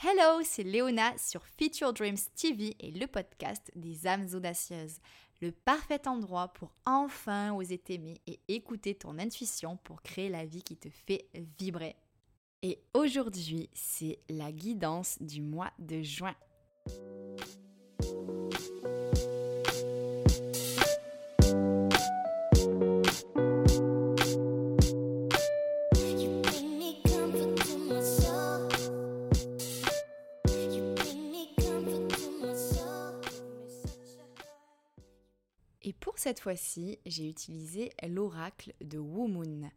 Hello, c'est Léona sur Future Dreams TV et le podcast des âmes audacieuses. Le parfait endroit pour enfin oser t'aimer et écouter ton intuition pour créer la vie qui te fait vibrer. Et aujourd'hui, c'est la guidance du mois de juin. Et pour cette fois-ci, j'ai utilisé l'oracle de Womoon,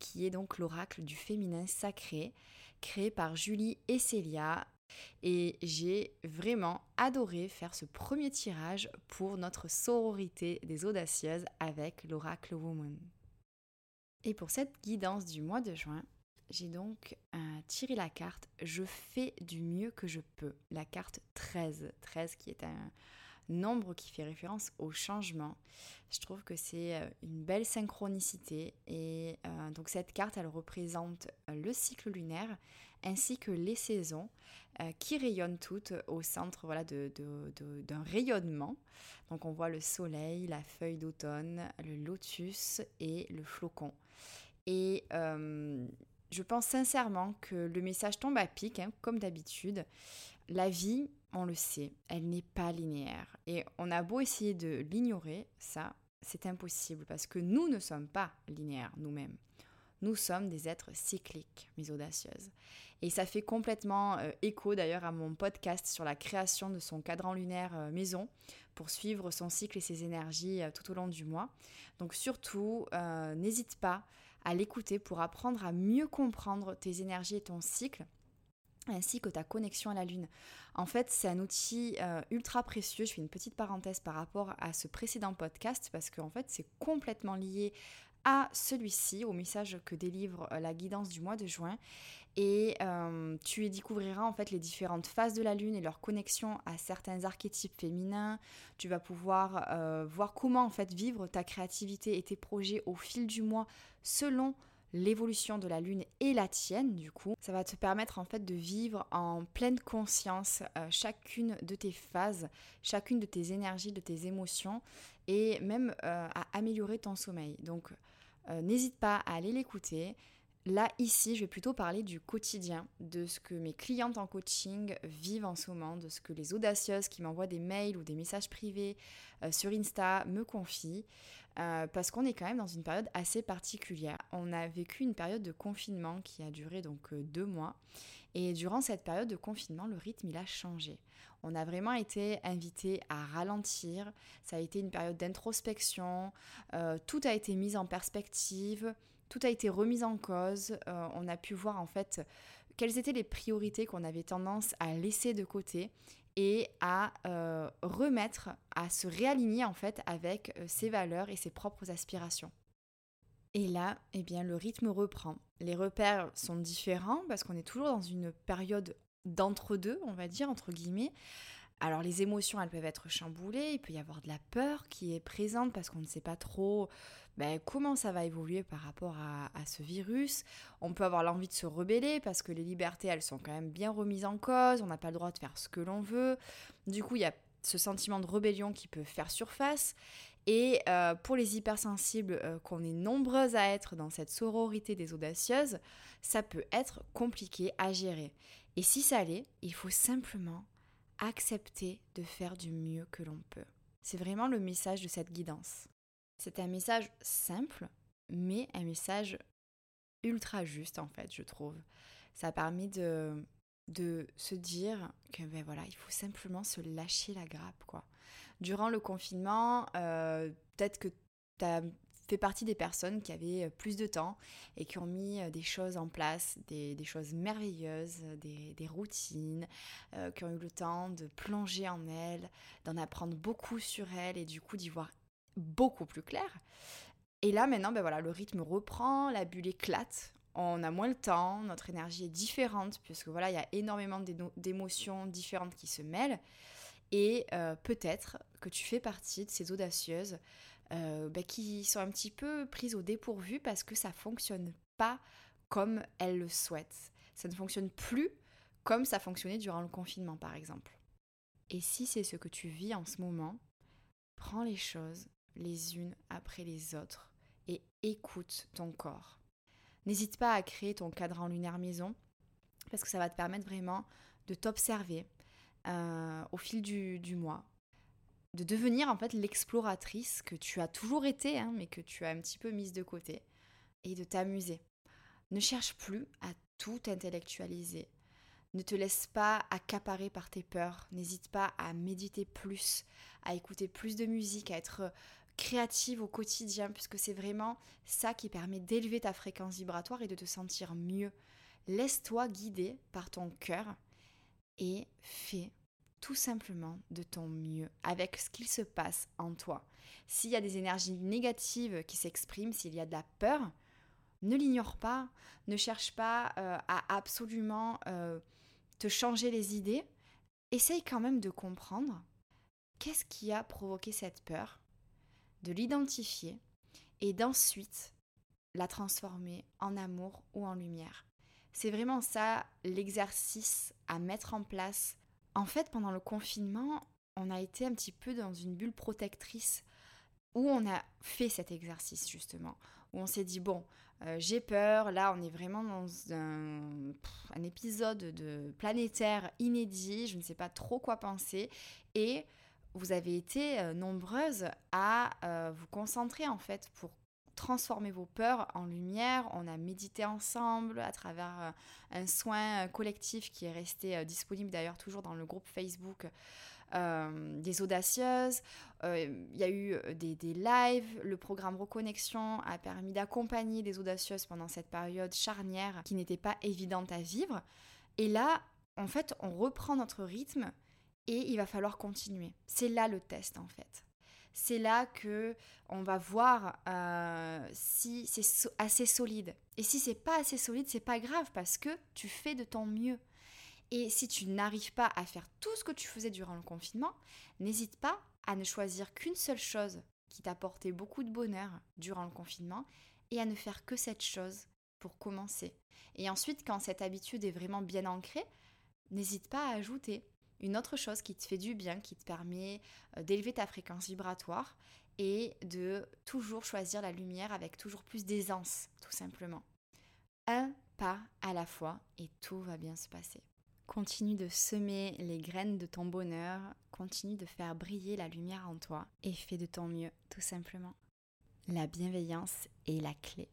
qui est donc l'oracle du féminin sacré, créé par Julie et Célia. Et j'ai vraiment adoré faire ce premier tirage pour notre sororité des audacieuses avec l'oracle Womoon. Et pour cette guidance du mois de juin, j'ai donc euh, tiré la carte Je fais du mieux que je peux. La carte 13. 13 qui est un, nombre qui fait référence au changement. Je trouve que c'est euh, une belle synchronicité et euh, donc cette carte elle représente euh, le cycle lunaire ainsi que les saisons qui rayonnent toutes au centre voilà, d'un de, rayonnement. Donc on voit le soleil, la feuille d'automne, le lotus et le flocon. Et je pense sincèrement que le message tombe à pic, hein, comme d'habitude. La vie, on le sait, elle n'est pas linéaire. Et on a beau essayer de l'ignorer, ça, c'est impossible parce que nous ne sommes pas linéaires nous-mêmes. Nous sommes des êtres cycliques, mes audacieuses. Et ça fait complètement euh, écho d'ailleurs à mon podcast sur la création de son cadran lunaire euh, maison pour suivre son cycle et ses énergies euh, tout au long du mois. Donc surtout, n'hésite pas à l'écouter pour apprendre à mieux comprendre tes énergies et ton cycle ainsi que ta connexion à la Lune. En fait, c'est un outil euh, ultra précieux. Je fais une petite parenthèse par rapport à ce précédent podcast parce qu'en fait, c'est complètement lié à celui-ci, au message que délivre euh, la guidance du mois de juin. Et euh, tu y découvriras en fait les différentes phases de la Lune et leur connexion à certains archétypes féminins. Tu vas pouvoir voir comment en fait vivre ta créativité et tes projets au fil du mois selon l'évolution de la lune et la tienne du coup. Ça va te permettre en fait de vivre en pleine conscience euh, chacune de tes phases, chacune de tes énergies, de tes émotions et même euh, à améliorer ton sommeil. Donc euh, n'hésite pas à aller l'écouter. Là, ici, je vais plutôt parler du quotidien, de ce que mes clientes en coaching vivent en ce moment, de ce que les audacieuses qui m'envoient des mails ou des messages privés euh, sur Insta me confient, euh, parce qu'on est quand même dans une période assez particulière. On a vécu une période de confinement qui a duré donc euh, deux mois, et durant cette période de confinement, le rythme il a changé. On a vraiment été invité à ralentir, ça a été une période d'introspection, tout a été mis en perspective tout a été remis en cause. Euh, on a pu voir en fait quelles étaient les priorités qu'on avait tendance à laisser de côté et à euh, remettre, à se réaligner en fait avec euh, ses valeurs et ses propres aspirations. Et là, eh bien, le rythme reprend. Les repères sont différents parce qu'on est toujours dans une période d'entre-deux, on va dire, entre guillemets. Alors les émotions, elles peuvent être chamboulées, il peut y avoir de la peur qui est présente parce qu'on ne sait pas trop ben, comment ça va évoluer par rapport à, ce virus. On peut avoir l'envie de se rebeller parce que les libertés, elles sont quand même bien remises en cause, on n'a pas le droit de faire ce que l'on veut. Du coup, il y a ce sentiment de rébellion qui peut faire surface. Et euh, pour les hypersensibles euh, qu'on est nombreuses à être dans cette sororité des audacieuses, ça peut être compliqué à gérer. Et si ça l'est, il faut simplement accepter de faire du mieux que l'on peut. C'est vraiment le message de cette guidance. C'est un message simple, mais un message ultra juste en fait, je trouve. Ça a permis de, de se dire que ben voilà, il faut simplement se lâcher la grappe quoi. Durant le confinement, euh, peut-être que tu as fait partie des personnes qui avaient euh, plus de temps et qui ont mis euh, des choses en place, des, choses merveilleuses, des, routines, euh, qui ont eu le temps de plonger en elles, d'en apprendre beaucoup sur elles et du coup d'y voir beaucoup plus clair. Et là maintenant, ben voilà, le rythme reprend, la bulle éclate, on a moins le temps, notre énergie est différente puisque voilà, il y a énormément d'émotions différentes qui se mêlent. Et peut-être que tu fais partie de ces audacieuses euh, bah, qui sont un petit peu prises au dépourvu parce que ça fonctionne pas comme elles le souhaitent. Ça ne fonctionne plus comme ça fonctionnait durant le confinement par exemple. Et si c'est ce que tu vis en ce moment, prends les choses les unes après les autres et écoute ton corps. N'hésite pas à créer ton cadran lunaire maison parce que ça va te permettre vraiment de t'observer euh, au fil du, mois, de devenir en fait l'exploratrice que tu as toujours été, hein, mais que tu as un petit peu mise de côté, et de t'amuser. Ne cherche plus à tout intellectualiser. Ne te laisse pas accaparer par tes peurs. N'hésite pas à méditer plus, à écouter plus de musique, à être créative au quotidien, puisque c'est vraiment ça qui permet d'élever ta fréquence vibratoire et de te sentir mieux. Laisse-toi guider par ton cœur et fais tout simplement de ton mieux avec ce qu'il se passe en toi. S'il y a des énergies négatives qui s'expriment, s'il y a de la peur, ne l'ignore pas, ne cherche pas euh, à absolument euh, te changer les idées. Essaye quand même de comprendre qu'est-ce qui a provoqué cette peur, de l'identifier et d'ensuite la transformer en amour ou en lumière. C'est vraiment ça l'exercice à mettre en place. En fait, pendant le confinement, on a été un petit peu dans une bulle protectrice où on a fait cet exercice justement, où on s'est dit, bon, euh, j'ai peur, là on est vraiment dans un, épisode de planétaire inédit, je ne sais pas trop quoi penser, et vous avez été euh, nombreuses à euh, vous concentrer en fait pour transformer vos peurs en lumière. On a médité ensemble à travers un soin collectif qui est resté disponible d'ailleurs toujours dans le groupe Facebook euh, des audacieuses, euh, il y a eu euh, des, des, lives, le programme Reconnexion a permis d'accompagner des audacieuses pendant cette période charnière qui n'était pas évidente à vivre. Et là, en fait, on reprend notre rythme et il va falloir continuer. C'est là le test en fait. C'est là que on va voir si c'est assez solide. Et si c'est pas assez solide, c'est pas grave parce que tu fais de ton mieux. Et si tu n'arrives pas à faire tout ce que tu faisais durant le confinement, n'hésite pas à ne choisir qu'une seule chose qui t'apportait beaucoup de bonheur durant le confinement et à ne faire que cette chose pour commencer. Et ensuite, quand cette habitude est vraiment bien ancrée, n'hésite pas à ajouter une autre chose qui te fait du bien, qui te permet euh, d'élever ta fréquence vibratoire et de toujours choisir la lumière avec toujours plus d'aisance, tout simplement. Un pas à la fois et tout va bien se passer. Continue de semer les graines de ton bonheur, continue de faire briller la lumière en toi et fais de ton mieux, tout simplement. La bienveillance est la clé.